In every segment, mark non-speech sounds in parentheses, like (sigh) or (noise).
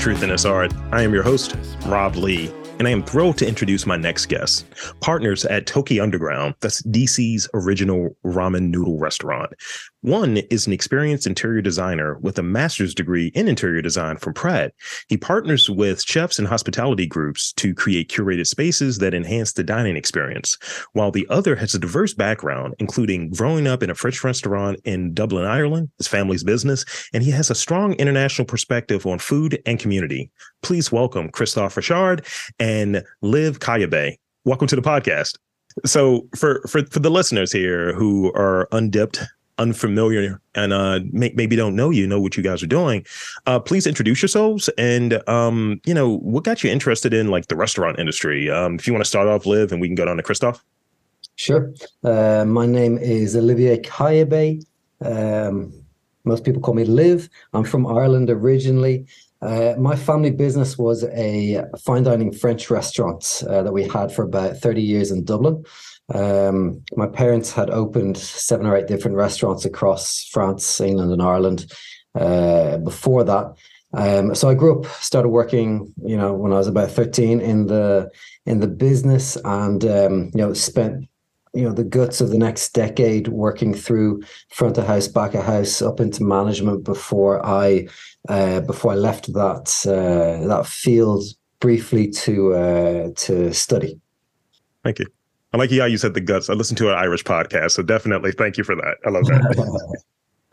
Truth in This Art. I am your host, Rob Lee and I am thrilled to introduce my next guest, partners at Toki Underground, that's DC's original ramen noodle restaurant. One is an experienced interior designer with a master's degree in interior design from Pratt. He partners with chefs and hospitality groups to create curated spaces that enhance the dining experience, while the other has a diverse background, including growing up in a French restaurant in Dublin, Ireland, his family's business, and he has a strong international perspective on food and community. Please welcome Christophe Richard and Liv Caillabet. Welcome to the podcast. So for for for the listeners here who are undipped unfamiliar and uh, may- maybe don't know you, know what you guys are doing, uh, please introduce yourselves and um, you know what got you interested in like the restaurant industry. Um, if you want to start off, Liv, and we can go down to Christophe. Sure. Uh, my name is Olivier Caillabet. Um, most people call me Liv. I'm from Ireland originally. Uh, my family business was a fine dining French restaurant uh, that we had for about 30 years in Dublin. Um, my parents had opened seven or eight different restaurants across France, England, and Ireland uh, before that. Um, so I grew up, started working, you know, when I was about 13 in the in the business, and um, you know, spent you know the guts of the next decade working through front of house, back of house, up into management before I uh, before I left that uh, that field briefly to uh, to study. Thank you. I like how you said the guts. I listened to an Irish podcast, so definitely thank you for that. I love that.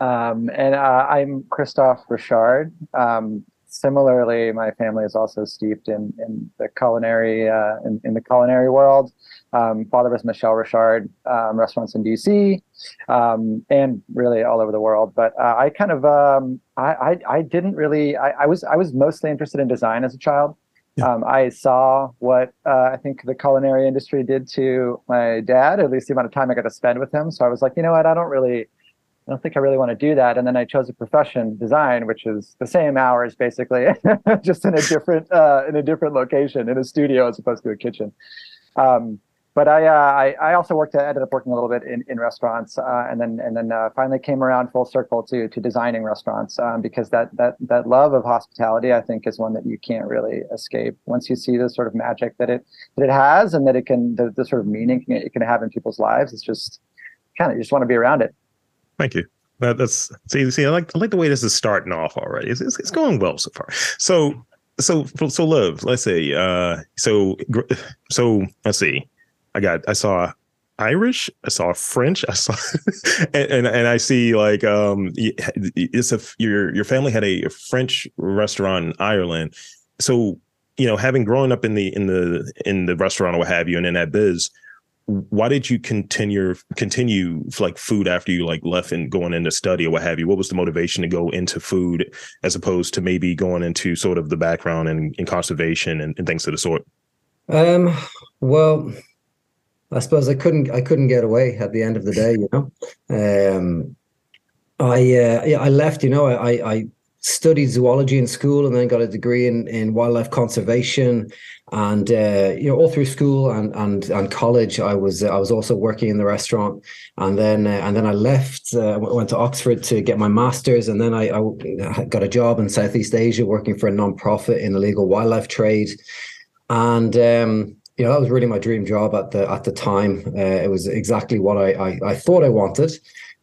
(laughs) um, and uh, I'm Christophe Richard. Um, similarly, my family is also steeped in in the culinary uh, in, in, the culinary world. Um, father was Michel Richard, um, restaurants in DC, um, and really all over the world. But uh, I kind of um, I, I, I didn't really I, I was I was mostly interested in design as a child. Yeah. Um, I saw what uh, I think the culinary industry did to my dad, at least the amount of time I got to spend with him. So I was like, you know what, I don't really, I don't think I really want to do that. And then I chose a profession, design, which is the same hours basically, (laughs) just in a different uh, in a different location, in a studio as opposed to a kitchen. Um, but I, uh, I, I also worked. I ended up working a little bit in, in restaurants, uh, and then and then uh, finally came around full circle to to designing restaurants um, because that that that love of hospitality, I think, is one that you can't really escape. Once you see the sort of magic that it that it has, and that it can the, the sort of meaning it can have in people's lives, it's just kind of you just want to be around it. Thank you. That, that's see see I like I like the way this is starting off already. It's, it's, it's going well so far. So so so Liv, let's see. Uh, so so let's see I got I saw Irish, I saw French, I saw (laughs) and, and, and I see like um it's a your your family had a French restaurant in Ireland. So, you know, having grown up in the in the in the restaurant or what have you and in that biz, why did you continue continue like food after you like left and going into study or what have you? What was the motivation to go into food as opposed to maybe going into sort of the background and, conservation and, and things of the sort? Um well I suppose I couldn't I couldn't get away at the end of the day, you know. Um, I uh, yeah I left, you know. I I studied zoology in school and then got a degree in in wildlife conservation, and uh, you know all through school and and and college I was I was also working in the restaurant, and then uh, and then I left uh, went to Oxford to get my masters, and then I, I got a job in Southeast Asia working for a non-profit in illegal wildlife trade, and. Um, you know that was really my dream job at the at the time. Uh, it was exactly what I I, I thought I wanted.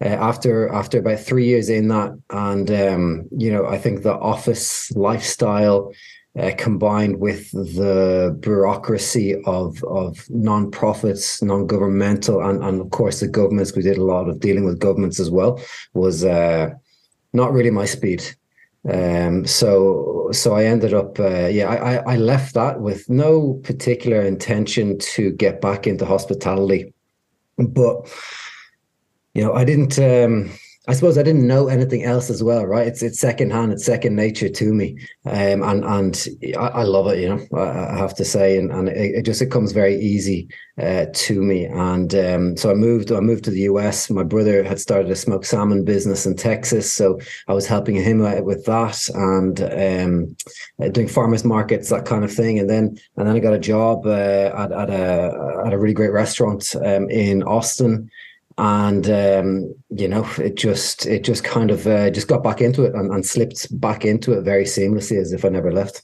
Uh, after after about three years in that, and um, you know, I think the office lifestyle uh, combined with the bureaucracy of of non-profits, non-governmental, and and of course the governments. We did a lot of dealing with governments as well. Was uh, not really my speed. Um, so so I ended up uh, yeah I, I left that with no particular intention to get back into hospitality, but you know I didn't um, I suppose I didn't know anything else as well, right? It's it's secondhand, it's second nature to me, um, and and I, I, love it, you know. I, I have to say, and and it, it, just it comes very easy uh, to me, and um, so I moved. I moved to the US. My brother had started a smoked salmon business in Texas, so I was helping him with that and um, uh, doing farmers markets, that kind of thing, and then and then I got a job uh, at at a at a really great restaurant um, in Austin and um, you know it just it just kind of uh, just got back into it and, and slipped back into it very seamlessly as if I never left.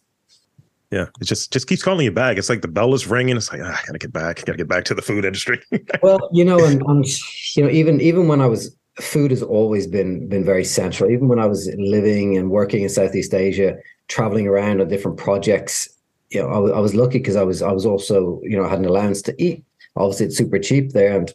Yeah, it just just keeps calling you back. It's like the bell is ringing. It's like ah, I gotta get back. I gotta get back to the food industry. (laughs) well, you know, and, and you know, even even when I was food has always been been very central. Even when I was living and working in Southeast Asia, traveling around on different projects, you know, I, I was lucky because I was I was also you know I had an allowance to eat. Obviously, it's super cheap there, and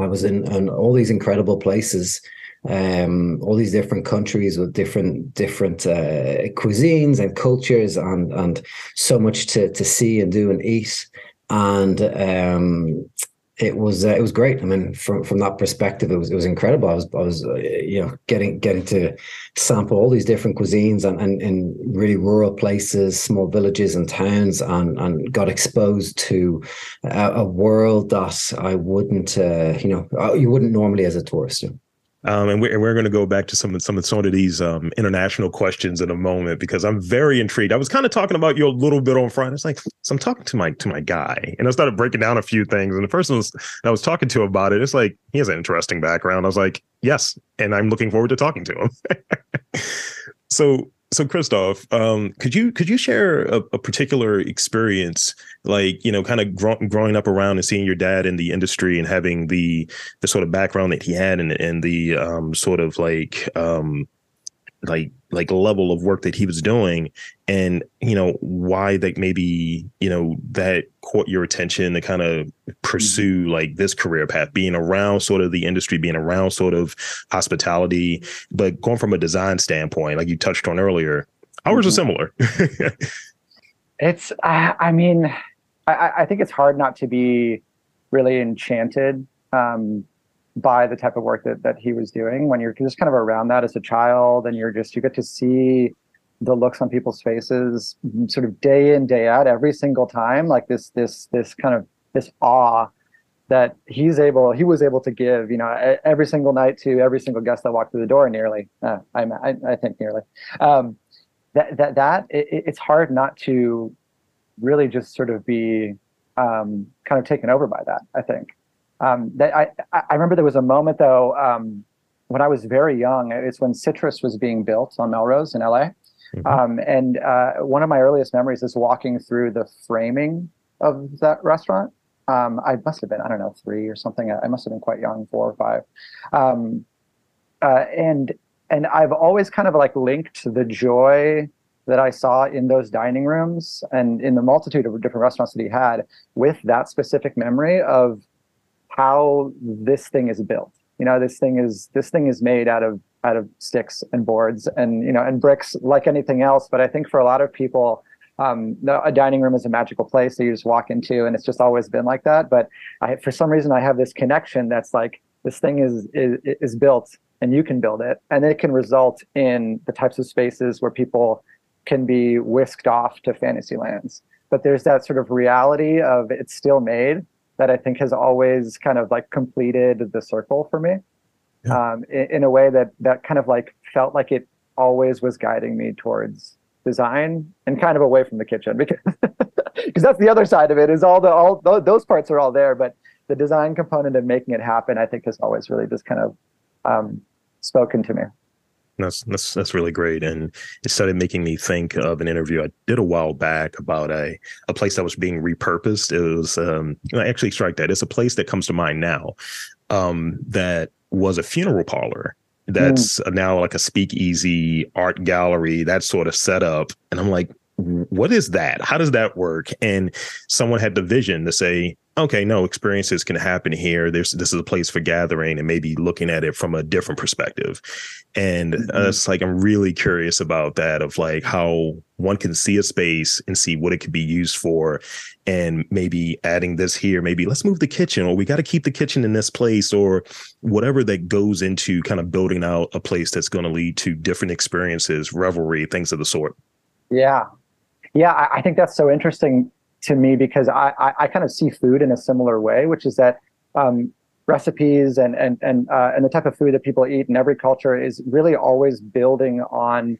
I was in, in all these incredible places um, all these different countries with different different uh, cuisines and cultures and and so much to to see and do and eat. And um, it was uh, it was great. I mean, from from that perspective, it was it was incredible. I was I was uh, you know getting getting to sample all these different cuisines and, and in really rural places, small villages and towns, and and got exposed to a, a world that I wouldn't uh, you know uh, you wouldn't normally as a tourist. You know? Um, and we're, we're going to go back to some of some of some of these um, international questions in a moment because I'm very intrigued. I was kind of talking about you a little bit on Friday. It's like so I'm talking to my to my guy, and I started breaking down a few things. And the person was I was talking to about it. It's like he has an interesting background. I was like, yes, and I'm looking forward to talking to him. (laughs) so so Christophe, um, could you could you share a, a particular experience, like you know, kind of gro- growing up around and seeing your dad in the industry and having the the sort of background that he had and and the um, sort of like um, like like level of work that he was doing and you know why that maybe you know that caught your attention to kind of pursue mm-hmm. like this career path being around sort of the industry being around sort of hospitality but going from a design standpoint like you touched on earlier ours mm-hmm. are similar (laughs) it's I, I mean I, I think it's hard not to be really enchanted um, by the type of work that, that he was doing. When you're just kind of around that as a child and you're just you get to see the looks on people's faces sort of day in day out every single time like this this this kind of this awe that he's able he was able to give you know every single night to every single guest that walked through the door nearly. Uh, I, I, I think nearly. Um, that that that it, it's hard not to really just sort of be um, kind of taken over by that i think um, that I, I remember there was a moment though um, when I was very young. It's when Citrus was being built on Melrose in LA, mm-hmm. um, and uh, one of my earliest memories is walking through the framing of that restaurant. Um, I must have been I don't know three or something. I must have been quite young, four or five, um, uh, and and I've always kind of like linked the joy that I saw in those dining rooms and in the multitude of different restaurants that he had with that specific memory of how this thing is built. You know, this thing is this thing is made out of out of sticks and boards and you know and bricks like anything else. But I think for a lot of people, um, a dining room is a magical place that you just walk into, and it's just always been like that. But I, for some reason, I have this connection that's like this thing is is, is built, and you can build it, and it can result in the types of spaces where people can be whisked off to fantasy lands. But there's that sort of reality of it's still made, that I think has always kind of like completed the circle for me yeah. um, in, in, a way that that kind of like felt like it always was guiding me towards design and kind of away from the kitchen (laughs) because because that's the other side of it is all the all those parts are all there but the design component of making it happen I think has always really just kind of um, spoken to me. That's that's that's really great, and it started making me think of an interview I did a while back about a a place that was being repurposed. It was um, actually strike that. It's a place that comes to mind now um, that was a funeral parlor that's mm. now like a speakeasy art gallery that sort of setup and i'm like what is that how does that work and someone had the vision to say okay, no, experiences can happen here. There's this is a place for gathering and maybe looking at it from a different perspective. And mm-hmm. uh, it's like I'm really curious about that of like how one can see a space and see what it could be used for and maybe adding this here maybe let's move the kitchen or we got to keep the kitchen in this place or whatever that goes into kind of building out a place that's going to lead to different experiences revelry things of the sort yeah yeah I, I think that's so interesting to me because I, I, I, kind of see food in a similar way, which is that um, recipes and and and uh, and the type of food that people eat in every culture is really always building on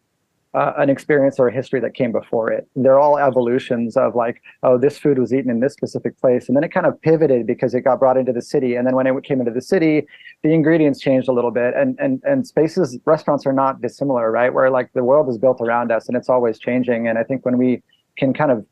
uh, an experience or a history that came before it. They're all evolutions of like, oh, this food was eaten in this specific place, and then it kind of pivoted because it got brought into the city. And then when it came into the city, the ingredients changed a little bit. And and and spaces, restaurants are not dissimilar, right? Where like the world is built around us, and it's always changing. And I think when we can kind of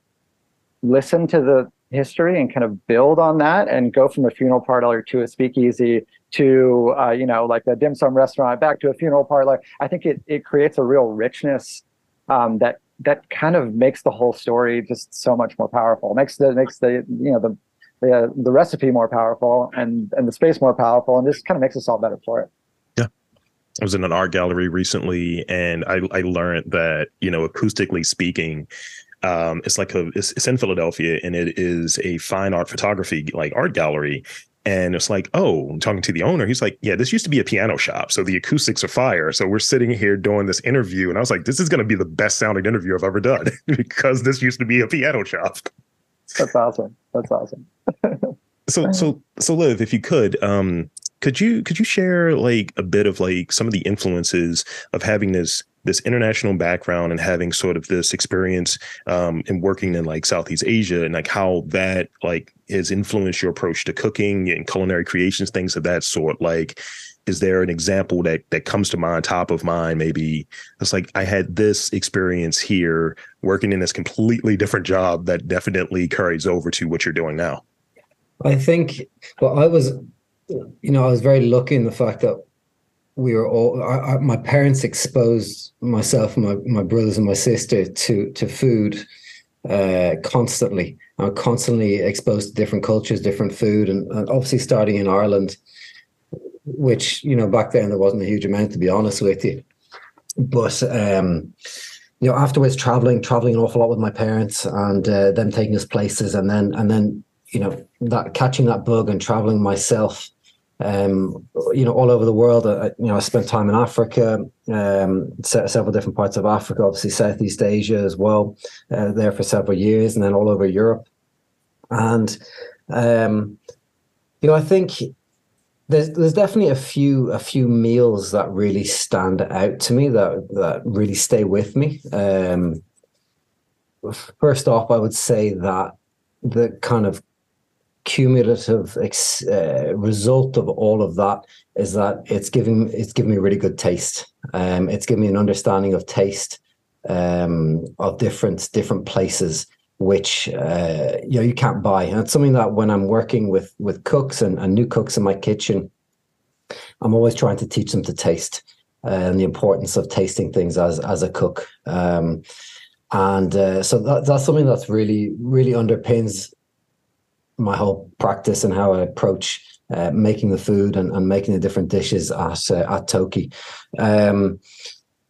listen to the history and kind of build on that and go from a funeral parlor to a speakeasy to uh, you know like a dim sum restaurant back to a funeral parlor. I think it, it creates a real richness um, that that kind of makes the whole story just so much more powerful. Makes the makes the you know the the, the recipe more powerful and and the space more powerful and just kind of makes us all better for it. Yeah. I was in an art gallery recently and i i learned that you know acoustically speaking um, it's like a it's, it's in Philadelphia and it is a fine art photography like art gallery and it's like, oh, I'm talking to the owner. He's like, yeah, this used to be a piano shop. So the acoustics are fire. So we're sitting here doing this interview. And I was like, this is going to be the best sounding interview I've ever done (laughs) because this used to be a piano shop. That's awesome. That's awesome. (laughs) so, so, so Liv, if you could, um, could you could you share like a bit of like some of the influences of having this this international background and having sort of this experience um, in working in like Southeast Asia and like how that like has influenced your approach to cooking and culinary creations, things of that sort. Like, is there an example that that comes to mind, top of mind? Maybe it's like I had this experience here working in this completely different job that definitely carries over to what you're doing now. I think. Well, I was, you know, I was very lucky in the fact that we were all I, I, my parents exposed myself my, my brothers and my sister to to food uh, constantly. I'm constantly exposed to different cultures different food and, and, obviously starting in ireland which you know back then there wasn't a huge amount to be honest with you. But um you know afterwards traveling traveling an awful lot with my parents and uh, them taking us places and then and then you know that catching that bug and traveling myself um, you know, all over the world. I, you know, I spent time in Africa, um, several different parts of Africa, obviously Southeast Asia as well, uh, there for several years, and then all over Europe. And um, you know, I think there's there's definitely a few a few meals that really stand out to me that that really stay with me. Um, first off, I would say that the kind of cumulative ex, uh, result of all of that is that it's giving it's giving me really good taste. Um, it's giving me an understanding of taste um, of different different places, which uh, you know you can't buy, and it's something that when I'm working with with cooks and, and new cooks in my kitchen, I'm always trying to teach them to taste uh, and the importance of tasting things as as a cook. Um, and uh, so that, that's something that's really really underpins my whole practice and how I approach uh, making the food and, and, making the different dishes at uh, at Toki. Um,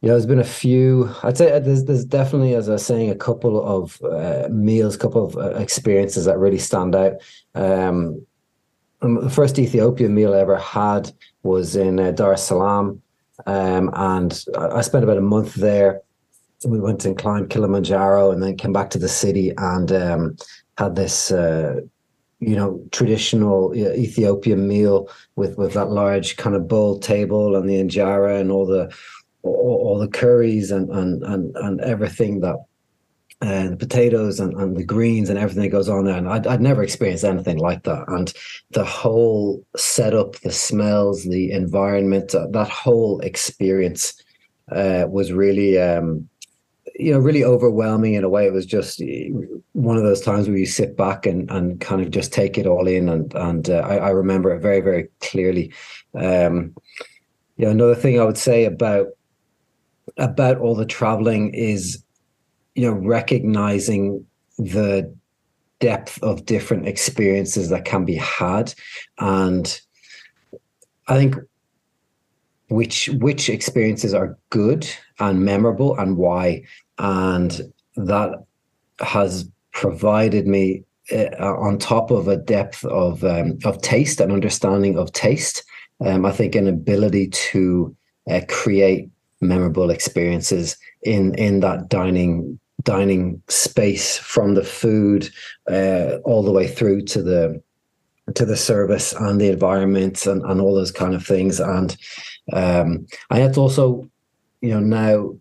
yeah, there's been a few. I'd say there's there's definitely, as I was saying, a couple of uh, meals, a couple of uh, experiences that really stand out. Um, um, the first Ethiopian meal I ever had was in uh, Dar es Salaam, um, and I spent about a month there. We went and climbed Kilimanjaro, and then came back to the city and um, had this uh, you know traditional Ethiopian meal with with that large kind of bowl table and the injera and all the all, all the curries and and and and everything that and the potatoes and, and the greens and everything that goes on there. And I'd, I'd never experienced anything like that. And the whole setup, the smells, the environment, uh, that whole experience uh, was really um, you know really overwhelming in a way. It was just one of those times where you sit back and and kind of just take it all in. And and uh, I, I, remember it very very clearly. Um you know another thing i would say about about all the traveling is you know recognizing the depth of different experiences that can be had. And i think which which experiences are good and memorable and why and that has provided me uh, on top of a depth of um, of taste and understanding of taste. Um, I think an ability to uh, create memorable experiences in in that dining dining space from the food uh, all the way through to the to the service and the environment and, and all those kind of things and um and it's also you know now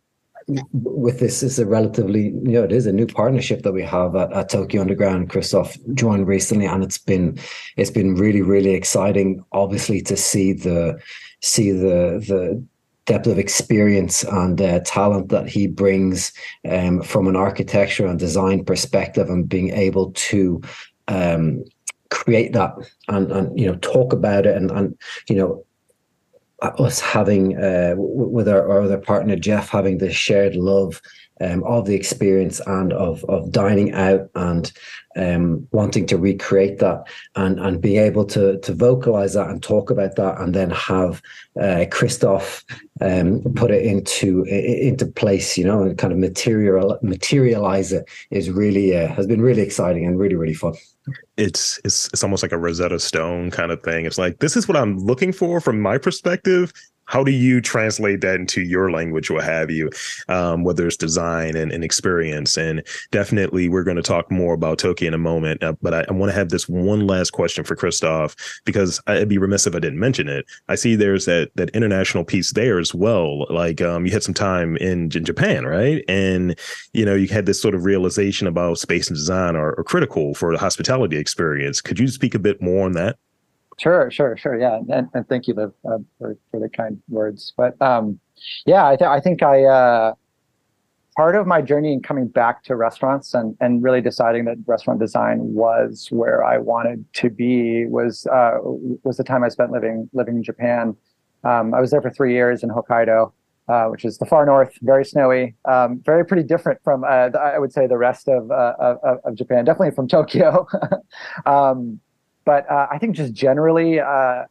with this is a relatively you know it is a new partnership that we have at, at Toki Underground. Christophe joined recently, and it's been it's been really really exciting. Obviously, to see the see the the depth of experience and uh, talent that he brings um, from an architecture and design perspective, and being able to um, create that and and you know talk about it and and you know us having uh, with our, our, other partner Jeff having the shared love um, of the experience and of of dining out and um, wanting to recreate that and and being able to to vocalize that and talk about that and then have uh, Christophe um, put it into into place, you know, and kind of material materialize it is really uh, has been really exciting and really really fun it's it's it's almost like a Rosetta Stone kind of thing. It's like this is what I'm looking for from my perspective, how do you translate that into your language what have you um, whether it's design and, and, experience? And definitely we're going to talk more about toki in a moment uh, but i, I want to have this one last question for christophe because i'd be remiss if i didn't mention it. I see there's that that international piece there as well like um, you had some time in, in japan right? And you know you had this sort of realization about space and design are, are critical for the hospitality experience. Could you speak a bit more on that Sure, sure, sure. Yeah, and, and thank you, Liv, uh, for for the kind words. But um, yeah, I, th- I think I uh, part of my journey in coming back to restaurants and and really deciding that restaurant design was where I wanted to be was uh, was the time I spent living living in Japan. Um, I was there for three years in Hokkaido. Uh, which is the far north, very snowy, um, very pretty different from uh, I would say the rest of, uh, of, of Japan, definitely from Tokyo. (laughs) but uh, I think just generally, uh, uh,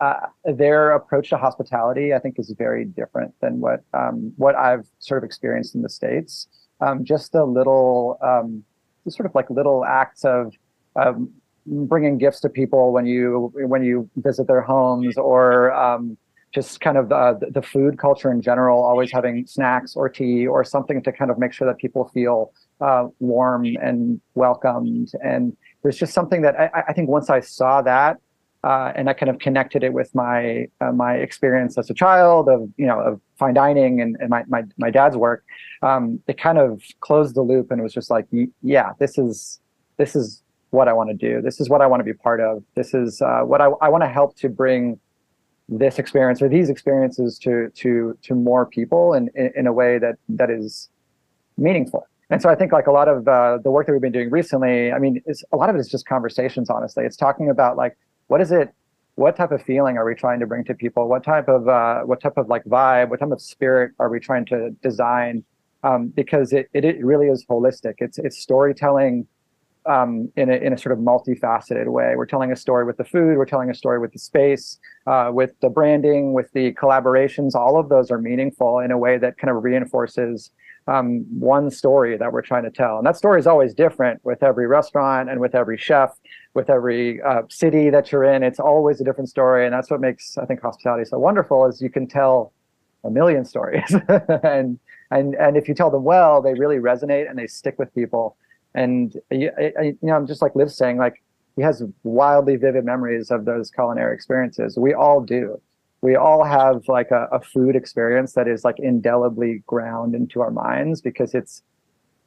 uh, their approach to hospitality, I think, is very different than what um, what I've sort of experienced in the states. Um, just the little, um, sort of like little acts of um, bringing gifts to people when you when you visit their homes, or um, just kind of the, the food culture in general, always having snacks or tea or something to kind of make sure that people feel uh, warm and welcomed and there's just something that I, I think once I saw that uh, and I kind of connected it with my uh, my experience as a child of you know of fine dining and, and my, my my dad's work. Um, it kind of closed the loop and it was just like, yeah, this is this is what I want to do. This is what I want to be part of. This is uh, what I, I want to help to bring this experience or these experiences to to to more people and in, in a way that that is meaningful and so I think like a lot of uh, the work that we've been doing recently, I mean, a lot of it is just conversations. Honestly, it's talking about like what is it, what type of feeling are we trying to bring to people? What type of uh, what type of like vibe, what type of spirit are we trying to design? Um, because it, it, it really is holistic. It's it's storytelling um, in a in a sort of multifaceted way. We're telling a story with the food. We're telling a story with the space, uh, with the branding, with the collaborations. All of those are meaningful in a way that kind of reinforces um, one story that we're trying to tell. And that story is always different with every restaurant and with every chef, with every uh, city that you're in. It's always a different story. And that's what makes, I think, hospitality so wonderful is you can tell a million stories. (laughs) and, and, and if you tell them well, they really resonate and they stick with people. And, you, you know, I'm just like Liv saying, like, he has wildly vivid memories of those culinary experiences. We all do we all have like a, a food experience that is like indelibly ground into our minds because it's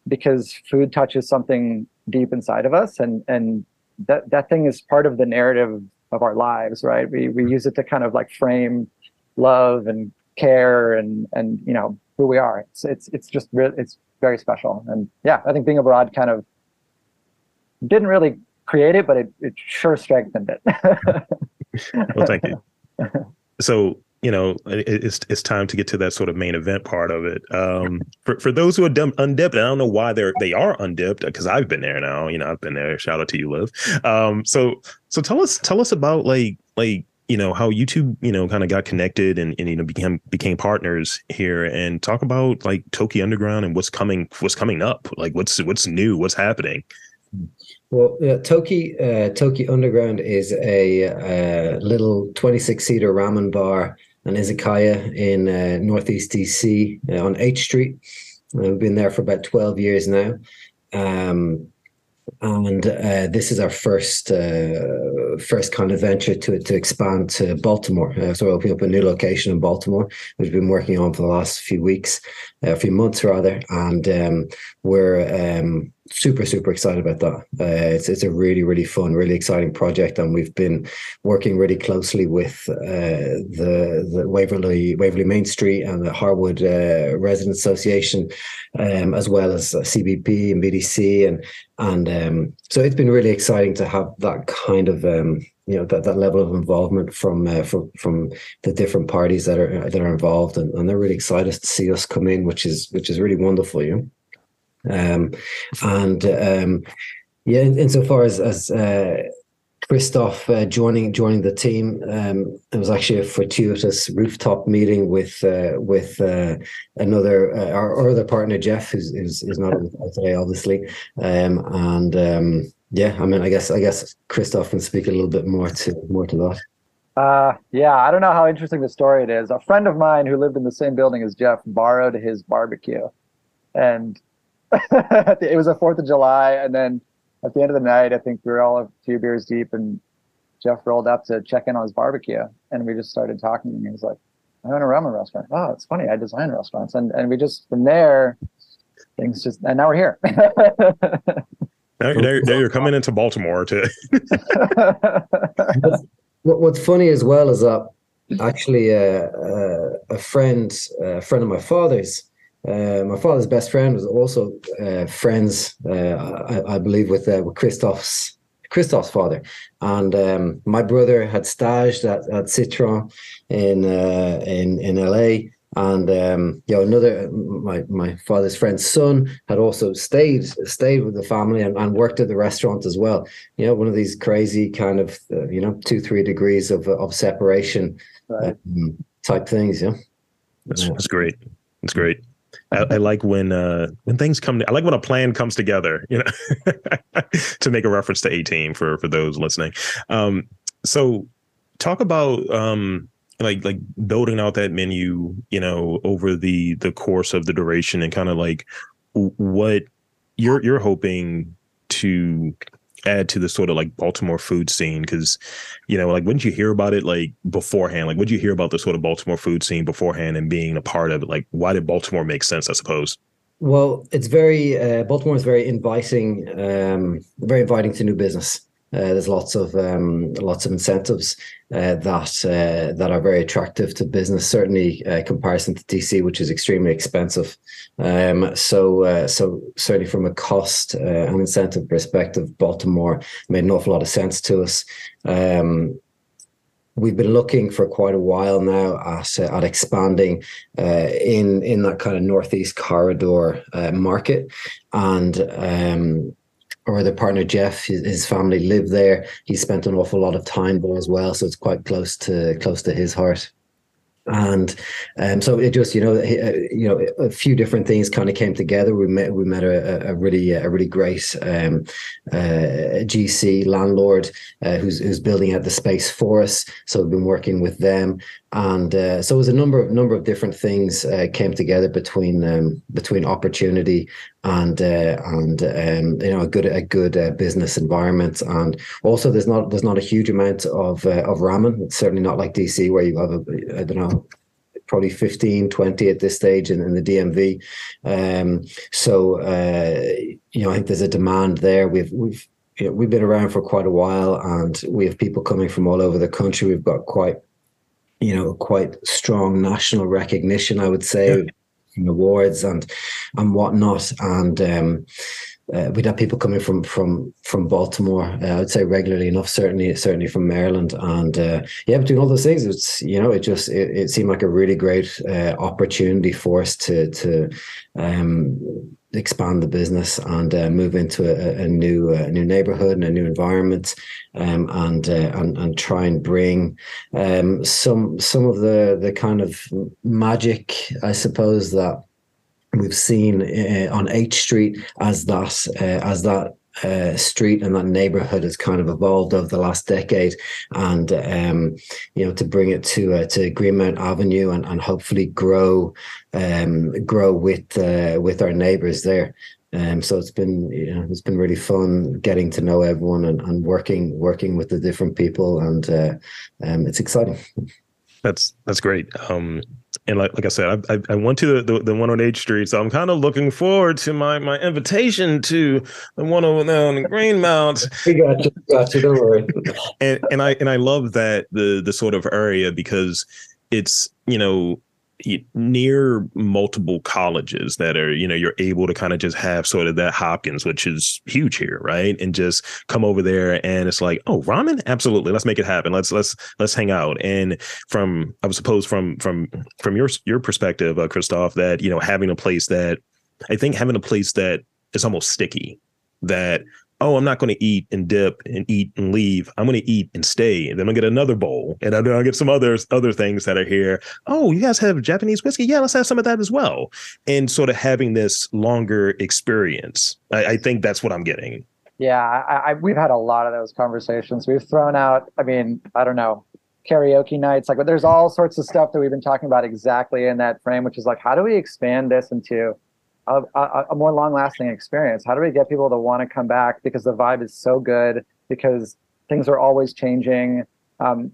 because food touches something deep inside of us and and that that thing is part of the narrative of our lives right? We we mm-hmm. use it to kind of like frame love and care and and you know who we are. It's it's it's just really it's very special. And yeah i think being abroad kind of didn't really create it but it, it sure strengthened it. (laughs) Well thank you (laughs) so you know it's it's time to get to that sort of main event part of it. Um, for for those who are dumb, undipped, I don't know why they're they are undipped because I've been there now. You know, I've been there. Shout out to you, Liv. Um, so so tell us tell us about like like you know how you two you know kind of got connected and, and you know became became partners here and talk about like Toki Underground and what's coming what's coming up like what's what's new what's happening. Well, yeah, Toki uh, Toki Underground is a, uh, little 26 seater ramen bar and izakaya in uh, Northeast DC uh, on H Street. Uh, we've been there for about 12 years now. Um, and uh, this is our first first kind of venture to to expand to Baltimore. So we're opening up a new location in Baltimore, which we've been working on for the last few weeks, a few months rather, and um, we're um, super super excited about that. Uh, it's it's a really really fun, really exciting project, and we've been working really closely with uh, the the Waverly Waverly Main Street and the Harwood uh, Residents Association, um, as well as CBP and BDC, and and um, so it's been really exciting to have that kind of um, you know that, that level of involvement from uh, from from the different parties that are that are involved, and, and they're really excited to see us come in, which is which is really wonderful, you know. Um, and um, yeah, insofar as as uh, Christophe uh, joining joining the team, um, it was actually a fortuitous rooftop meeting with uh, with uh, another uh, our, our, other partner Jeff, who's who's, who's not today, obviously, um, and um, yeah, I mean, I guess I guess Christophe can speak a little bit more to more to that. Uh, yeah, I don't know how interesting the story it is. A friend of mine who lived in the same building as Jeff borrowed his barbecue, and (laughs) it was a Fourth of July, and then at the end of the night, I think we were all a few beers deep, and Jeff rolled up to check in on his barbecue, and we just started talking. And he was like, "I own a ramen restaurant. Oh, it's funny. I design restaurants." And and we just from there, things just and now we're here. (laughs) now, now, now you're coming into Baltimore to. (laughs) What's funny as well is that actually uh, uh, a friend, a friend of my father's, uh, my father's best friend was also uh, friends, uh, I, I, believe, with uh, with Christophe's Christophe's father, and um, my brother had staged at, at Citron in uh, in in LA, and um, you know another my my father's friend's son had also stayed stayed with the family and, and worked at the restaurant as well. You know, one of these crazy kind of uh, you know two three degrees of of separation right. um, type things. Yeah, that's, that's great. That's great. I, I, like when uh when things come. I like when a plan comes together. You know, (laughs) to make a reference to Team for for those listening. Um, so talk about um like like building out that menu. You know, over the the course of the duration and kind of like what you're you're hoping to add to the sort of like Baltimore food scene? Because, you know, like, wouldn't you hear about it like beforehand? Like, would you hear about the sort of Baltimore food scene beforehand and being a part of it? Like, why did Baltimore make sense? I suppose. Well, it's very uh, Baltimore is very inviting, um, very inviting to new business. Uh, there's lots of um, lots of incentives uh, that uh, that are very attractive to business. Certainly, uh, comparison to DC, which is extremely expensive. Um, so, uh, so certainly from a cost uh, and incentive perspective, Baltimore made an awful lot of sense to us. Um, we've been looking for quite a while now at uh, at expanding uh, in in that kind of northeast corridor uh, market, and um, or the partner Jeff, his, his, family live there. He spent an awful lot of time there as well, so it's quite close to close to his heart. And um, so it just you know uh, you know a few different things kind of came together. We met we met a, a really a really great um, uh, GC landlord uh, who's who's building out the space for us. So we've been working with them and uh, so it was a number of number of different things uh, came together between um, between opportunity and uh, and um, you know a good a good uh, business environment. And also there's not there's not a huge amount of uh, of ramen. It's certainly not like DC where you have a I don't know probably 15 20 at this stage in, in the DMV um, so uh, you know I think there's a demand there. We've we've you know, we've been around for quite a while and we have people coming from all over the country. We've got quite you know, quite strong national recognition, I would say, yeah. awards and and whatnot. And um, uh, we'd have people coming from from from Baltimore. Uh, I would say regularly enough. Certainly, certainly from Maryland. And uh, yeah, between all those things, it's you know, it just it, it seemed like a really great uh, opportunity for us to to um, expand the business and uh, move into a, a new uh, new neighborhood and a new environment um, and, uh, and and try and bring um, some some of the the kind of magic I suppose that we've seen uh, on H Street as that uh, as that uh, street and that neighborhood has kind of evolved over the last decade, and um, you know to bring it to uh, to Greenmount Avenue and, and hopefully grow um, grow with uh, with our neighbors there. Um, so it's been you know it's been really fun getting to know everyone and, and working working with the different people and uh, um, it's exciting. That's that's great. Um, and like like I said, I, I, I went to the, the, the one on H Street, so I'm kind of looking forward to my my invitation to the one over there on Greenmount. we got you, got you. Don't worry. and and I and I love that the the sort of area because it's you know near multiple colleges that are you know you're able to kind of just have sort of that hopkins which is huge here right? And just come over there and it's like oh ramen? Absolutely. Let's make it happen. Let's let's let's hang out. And from i suppose from from from your your perspective uh, christophe that you know having a place that i think having a place that is almost sticky that oh, I'm not going to eat and dip and eat and leave. I'm going to eat and stay. And then I'll get another bowl. And then I'll get some other other things that are here. Oh, you guys have Japanese whiskey? Yeah, let's have some of that as well. And sort of having this longer experience. I, I think that's what I'm getting. Yeah, I, I, we've had a lot of those conversations. We've thrown out, I mean, I don't know, karaoke nights. Like, there's all sorts of stuff that we've been talking about exactly in that frame, which is like, how do we expand this into a, a, a more long lasting experience? How do we get people to want to come back because the vibe is so good, because things are always changing? Um,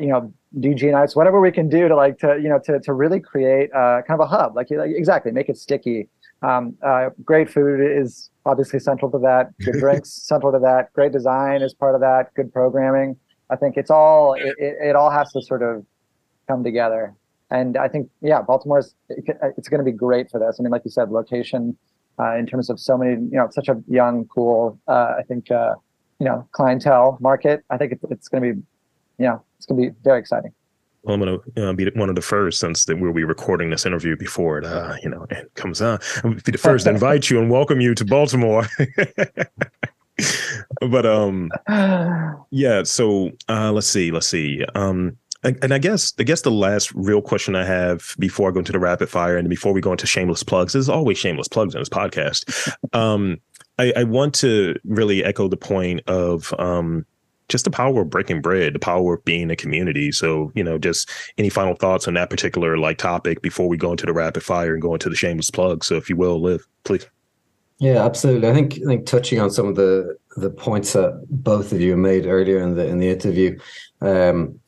you know, DJ nights, whatever we can do to like to you know to to really create uh, kind of a hub, like, like exactly make it sticky. Um, uh, great food is obviously central to that. (laughs) Good drinks central to that. Great design is part of that. Good programming. I think it's all it, it, it all has to sort of come together and I think yeah, Baltimore's it's going to be great for this. I mean, like you said, location uh, in terms of so many you know such a young, cool. Uh, I think uh, you know clientele market. I think it's, it's going to be you know it's going to be very exciting. Well, I'm going to uh, be one of the first since that we'll be recording this interview before it, uh, you know, it comes out. I'll be the first to (laughs) invite you and welcome you to Baltimore. (laughs) but um, (sighs) yeah. So uh, let's see, let's see. Um, and I guess I guess the last real question I have before I go into the rapid fire and before we go into shameless plugs, there's always shameless plugs in this podcast. Um, I, I, want to really echo the point of um, just the power of breaking bread, the power of being a community. So, you know, just any final thoughts on that particular like topic before we go into the rapid fire and go into the shameless plug. So, if you will, Liv, please. Yeah, absolutely. I think I think touching on some of the the points that both of you made earlier in the in the interview. Um,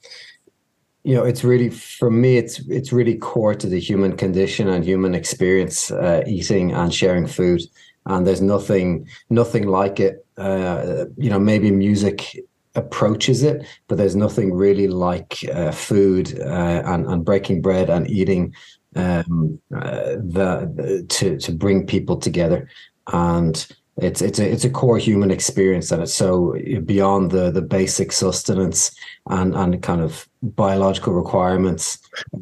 you know it's really for me it's it's really core to the human condition and human experience uh, eating and sharing food. And there's nothing nothing like it. Uh, you know maybe music approaches it but there's nothing really like uh, food uh, and, and breaking bread and eating um, uh, the to to bring people together. And it's it's a it's a core human experience and it's so beyond the the basic sustenance and and kind of biological requirements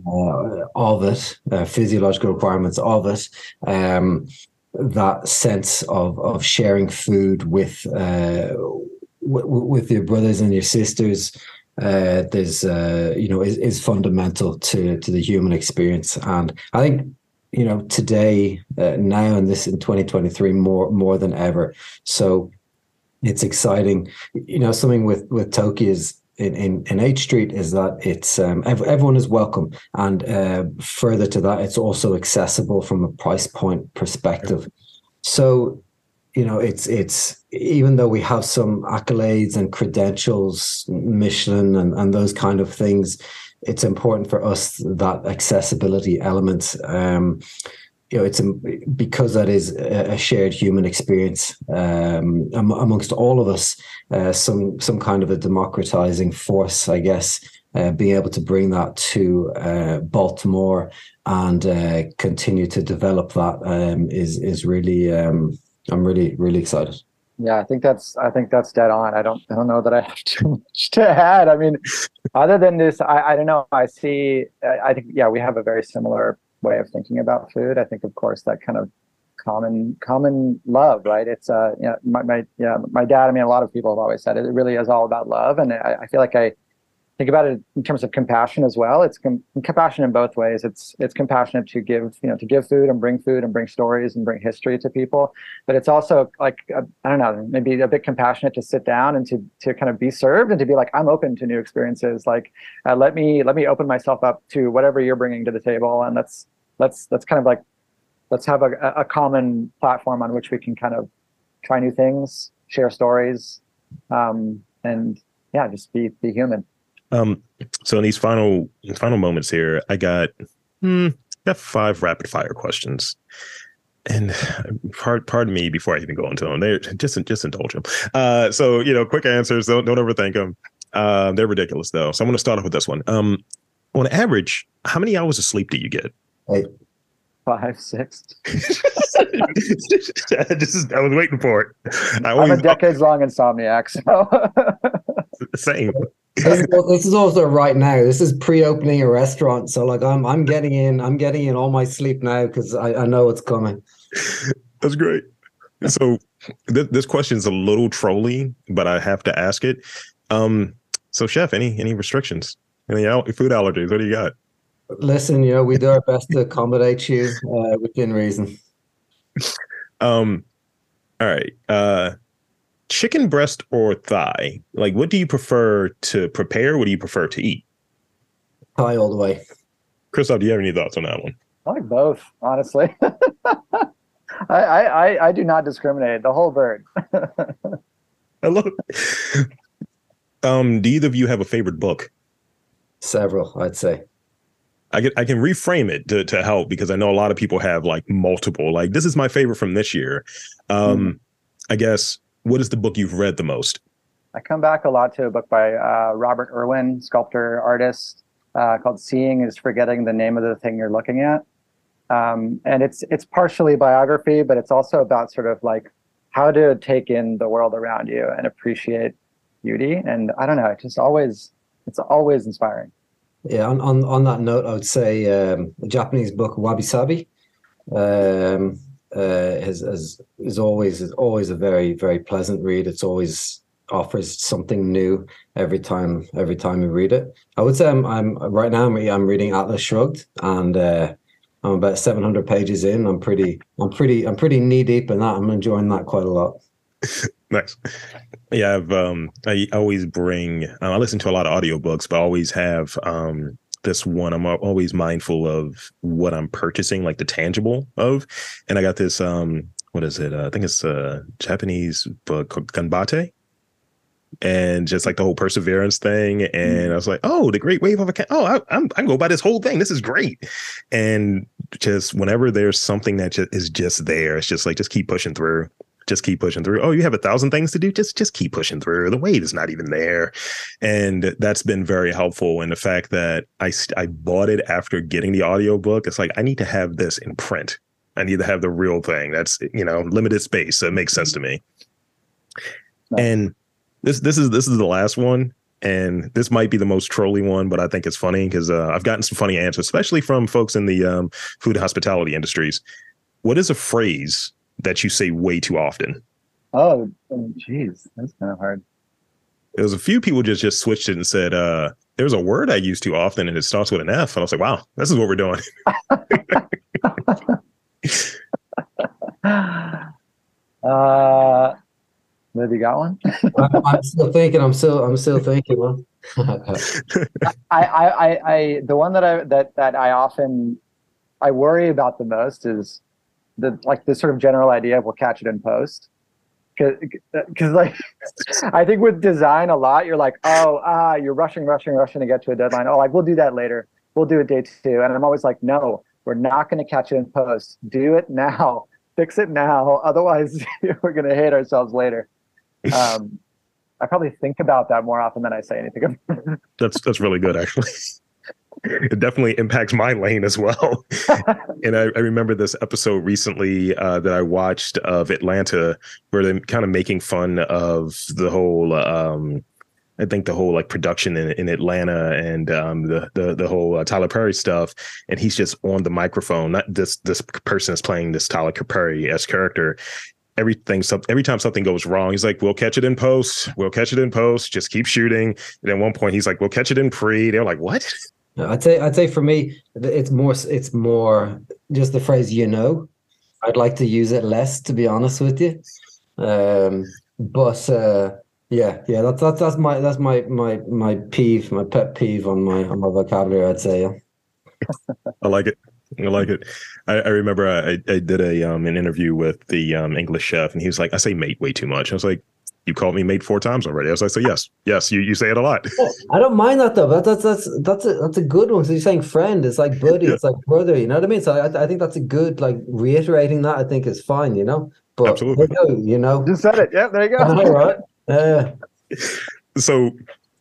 uh, of it uh, physiological requirements of it um, that sense of of sharing food with uh, w- with your brothers and your sisters uh, there's uh, you know is, is fundamental to to the human experience. And i think you know today uh, now and this in 2023 more more than ever. So it's exciting. You know something with with Toki is in, in, in H Street is that it's um, everyone is welcome, and uh, further to that, it's also accessible from a price point perspective. So, you know, it's it's even though we have some accolades and credentials, Michelin and and those kind of things, it's important for us that accessibility element. Um, you know, it's a, because that is a shared human experience um, amongst all of us. Uh, some some kind of a democratizing force, I guess. Uh, being able to bring that to uh, Baltimore and uh, continue to develop that um, is is really um, I'm really really excited. Yeah, I think that's I think that's dead on. I don't I don't know that I have (laughs) too much to add. I mean, other than this, I, I don't know. I see. I, I think yeah, we have a very similar way of thinking about food. I think, of course, that kind of common common love, right? It's uh, yeah, my, my yeah, my dad. I mean, a lot of people have always said it. It really is all about love, and I, I feel like I think about it in terms of compassion as well. It's com- compassion in both ways. It's it's compassionate to give you know to give food and bring food and bring stories and bring history to people, but it's also like I don't know maybe a bit compassionate to sit down and to to kind of be served and to be like I'm open to new experiences. Like uh, let me let me open myself up to whatever you're bringing to the table, and let's let's let's kind of like let's have a, a common platform on which we can kind of try new things, share stories, um, and yeah, just be be human. Um, so in these final final moments here, I got hmm, got five rapid fire questions. And (sighs) part pardon me before I even go into them. They just just indulge them. Uh, so you know, quick answers. Don't don't overthink them. Uh, they're ridiculous though. So I'm going to start off with this one. Um, on average, how many hours of sleep do you get? Hey, Five, six. (laughs) this is I was waiting for it. I I'm a decades long insomniac, so (laughs) same. This, is, this is also right now. This is pre-opening a restaurant, so like I'm I'm getting in I'm getting in all my sleep now because I, I know it's coming. That's great. So th- this question is a little trolly, but I have to ask it. Um, so chef, any any restrictions? Any al- food allergies? What do you got? Listen, you know we do our best to accommodate you uh, within reason. (laughs) Um, all right. Uh, chicken breast or thigh? Like, what do you prefer to prepare? What do you prefer to eat? Tie all the way. Christophe, do you have any thoughts on that one? I like both, honestly. (laughs) I, I, I, I do not discriminate. The whole bird. (laughs) I love it. Um, do either of you have a favorite book? Several, I'd say. I can I can reframe it to to help because I know a lot of people have like multiple. Like this is my favorite from this year. Um, I guess what is the book you've read the most? I come back a lot to a book by uh, Robert Irwin, sculptor, artist, uh, called "Seeing is Forgetting the Name of the Thing You're Looking At," um, and it's it's partially biography, but it's also about sort of like how to take in the world around you and appreciate beauty. And I don't know, it just always it's always inspiring. Yeah, on, on, on that note, I would say um, the Japanese book Wabi Sabi um, uh, is, is is always is always a very very pleasant read. It's always offers something new every time every time you read it. I would say I'm I'm right now I'm, I'm reading Atlas Shrugged and uh, I'm about 700 pages in. I'm pretty I'm pretty I'm pretty knee deep in that. I'm enjoying that quite a lot. (laughs) Nice. Yeah, I've um I always bring uh, I listen to a lot of audiobooks, but I always have um this one I'm always mindful of what I'm purchasing, like the tangible of. And I got this um what is it? Uh, I think it's a Japanese book Ganbate. And just like the whole perseverance thing, and I was like, "Oh, the Great Wave of a Cat! Oh, I, I'm I can go buy this whole thing. This is great." And just whenever there's something that just is just there, it's just like just keep pushing through just keep pushing through. Oh, you have a thousand things to do. Just just keep pushing through. The weight is not even there, and that's been very helpful. And the fact that I I bought it after getting the audiobook, it's like I need to have this in print. I need to have the real thing. That's you know limited space, so it makes sense to me. And this this is this is the last one. And this might be the most trolly one, but I think it's funny because uh, I've gotten some funny answers, especially from folks in the um, food hospitality industries. What is a phrase that you say way too often. Oh, jeez, that's kind of hard. There was a few people just just switched it and said, uh, there's a word I use too often and it starts with an F. And I was like, wow, this is what we're doing. (laughs) uh, have you got one? (laughs) I'm, I'm still thinking. I'm still I'm still thinking. Man. (laughs) I, I, I, I, the one that I that that I often I worry about the most is the like the sort of general idea of we'll catch it in post. Because like (laughs) I think with design a lot, you're like, oh ah, you're rushing, rushing, rushing to get to a deadline. Oh, like we'll do that later. We'll do it day two. And I'm always like, no, we're not going to catch it in post. Do it now. (laughs) Fix it now. Otherwise, (laughs) we're going to hate ourselves later. Um, I probably think about that more often than I say anything. that's that's really good, actually. It definitely impacts my lane as well. (laughs) and I, I, remember this episode recently uh, that I watched of Atlanta, where they're kind of making fun of the whole. Um, I think the whole like production in, in Atlanta and um, the the the whole uh, Tyler Perry stuff, and he's just on the microphone. Not this this person is playing this Tyler Perry as character. Everything, every time something goes wrong, he's like, "We'll catch it in post. We'll catch it in post. Just keep shooting." And at one point, he's like, "We'll catch it in pre." They're like, "What?" I'd say I'd say for me, it's more it's more just the phrase "you know." I'd like to use it less, to be honest with you. Um, but uh, yeah, yeah, that's that's that's my that's my my my peeve, my pet peeve on my on my vocabulary. I'd say. Yeah. I like it. I like it. I, I remember I, I did a um an interview with the um English chef, and he was like, "I say mate way too much." I was like, "You called me mate four times already." I was like, "So yes, yes, you, you say it a lot." I don't mind that though. But that's that's that's a that's a good one. So you're saying friend, it's like buddy, yeah. it's like brother. You know what I mean? So I, I think that's a good like reiterating that. I think is fine. You know, but absolutely, you know, just said it. Yeah, there you go. All right. Uh, (laughs) so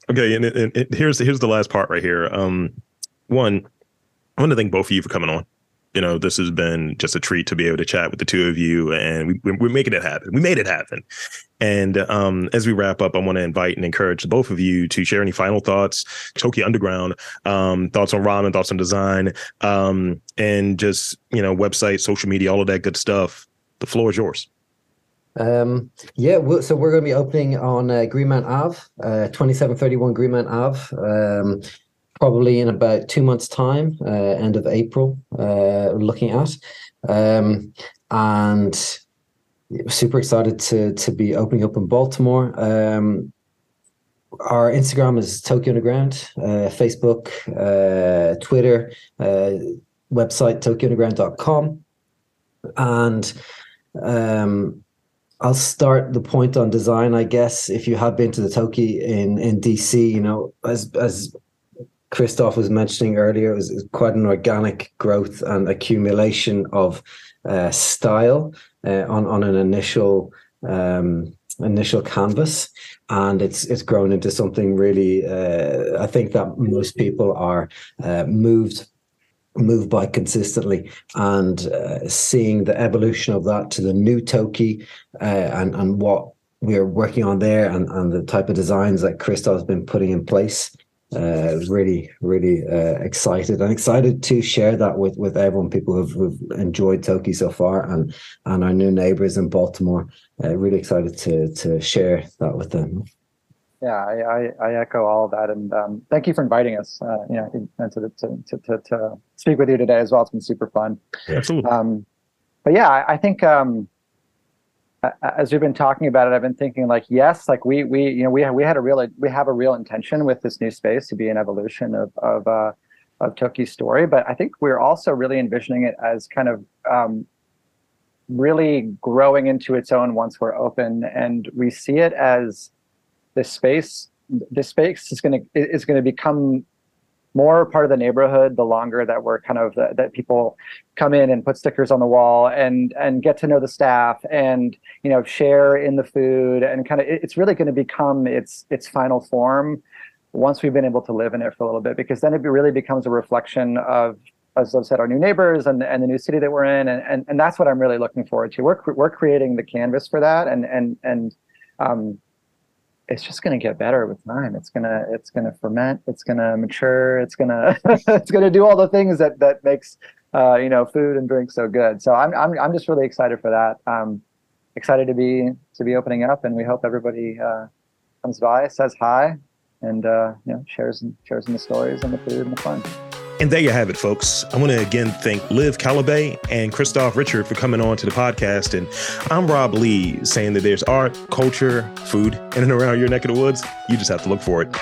okay, and, and, and here's here's the last part right here. Um, one, I want to thank both of you for coming on you know, this has been just a treat to be able to chat with the two of you, and we, we're making it happen. We made it happen. And um, as we wrap up, I want to invite and encourage both of you to share any final thoughts, Toki Underground, um, thoughts on ramen, thoughts on design, um, and just you know, website, social media, all of that good stuff. The floor is yours. Um, yeah, so we're going to be opening on uh, Greenmount Ave, uh, 2731 Greenmount Ave. Um, probably in about two months' time, uh, end of April, uh, looking at. Um, and super excited to to be opening up in Baltimore. Um, our Instagram is Toki Underground, uh, Facebook, uh, Twitter, uh, website tokiunderground.com. And um, I'll start the point on design, I guess. If you have been to the Toki in, in DC, you know, as as Christophe was mentioning earlier, it was quite an organic growth and accumulation of uh, style uh, on on an initial um, initial canvas, and it's it's grown into something really. Uh, I think that most people are uh, moved moved by consistently and uh, seeing the evolution of that to the new Toki uh, and and what we're working on there and, and the type of designs that Christophe's been putting in place uh, really, really uh, excited and excited to share that with with everyone, people who've, who've enjoyed Toki so far, and and our new neighbors in Baltimore. Uh, really excited to to share that with them. Yeah, I, I, I echo all of that, and um, thank you for inviting us. Uh, you know, and to, to, to, to, speak with you today as well. It's been super fun. Absolutely. Um, but yeah, I, I think um, as we've been talking about it, I've been thinking like, yes, like we we you know we we had a real we have a real intention with this new space to be an evolution of of uh, of Toki's story, but I think we're also really envisioning it as kind of um, really growing into its own once we're open, and we see it as this space. This space is going to is going to become more part of the neighborhood the longer that we're kind of that, that people come in and put stickers on the wall and and get to know the staff and you know share in the food and kind of it's really going to become its its final form once we've been able to live in it for a little bit because then it really becomes a reflection of as I've said, our new neighbors and, and the new city that we're in, and, and and that's what I'm really looking forward to. We're we're creating the canvas for that, and and and um, it's just going to get better with time. It's gonna it's gonna ferment. It's gonna mature. It's gonna (laughs) it's gonna do all the things that that makes uh, you know food and drink so good. So I'm I'm I'm just really excited for that. Um, excited to be to be opening up, and we hope everybody uh, comes by, says hi, and uh, you know shares shares in the stories and the food and the fun. And there you have it, folks. I want to again thank Liv Caillabet and Christophe Richard for coming on to the podcast. And I'm Rob Lee saying that there's art, culture, food in and around your neck of the woods. You just have to look for it.